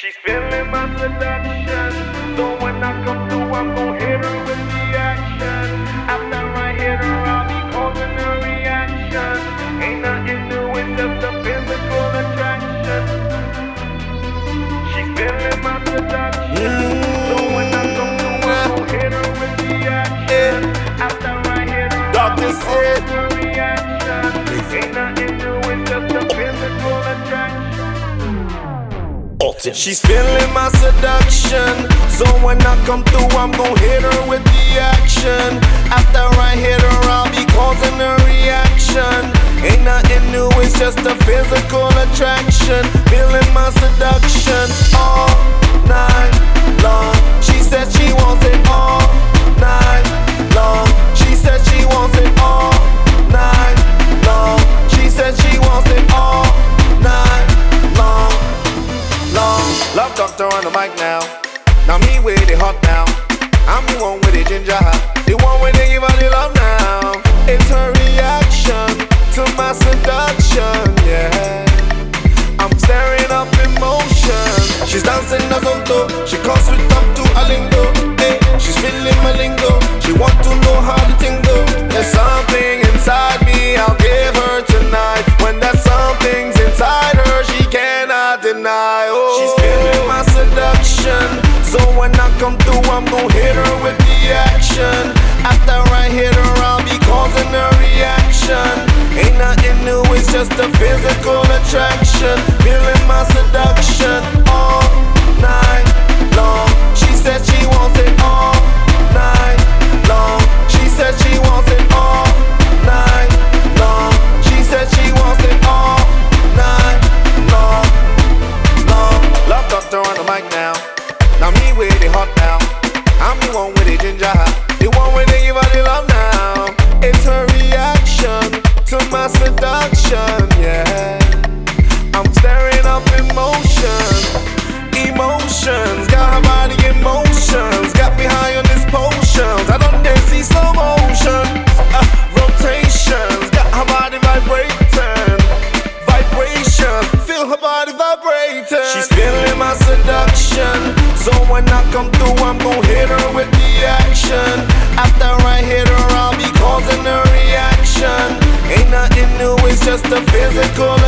She's feeling my seduction. So when I come through, I'm gon' hit her with the action. After I hit her, I'll be causing a reaction. Ain't nothing new, it's just a physical attraction. She's feeling my seduction. So when I come through, I'm gon' hit her with the action. After I hit her, Doctor SID- She's feeling my seduction. So when I come through, I'm gon' hit her with the action. After I hit her, I'll be causing a reaction. Ain't nothing new, it's just a physical attraction. Feeling my seduction all the mic now. Now me with it hot now. I'm the one with the ginger. The one with the give her the love now. It's her reaction to my seduction, yeah. I'm staring up emotion. She's dancing a zonto. She calls sweet up to a lingo. Hey, she's feeling my lingo. She want to know how come through, I'm gon' hit her with the action. After I hit her, I'll be causing a reaction. Ain't nothing new, it's just a physical attraction. Feeling my seduction all night long. She said she wants it all night long. She said she wants it all night long. She said she wants it all night long, long. Love doctor on the mic now with the hot now. I'm the one with the ginger. The one with the give her the love now. It's her reaction to my seduction. hit her with the action. After I hit her, I'll be causing a reaction. Ain't nothing new, it's just a physical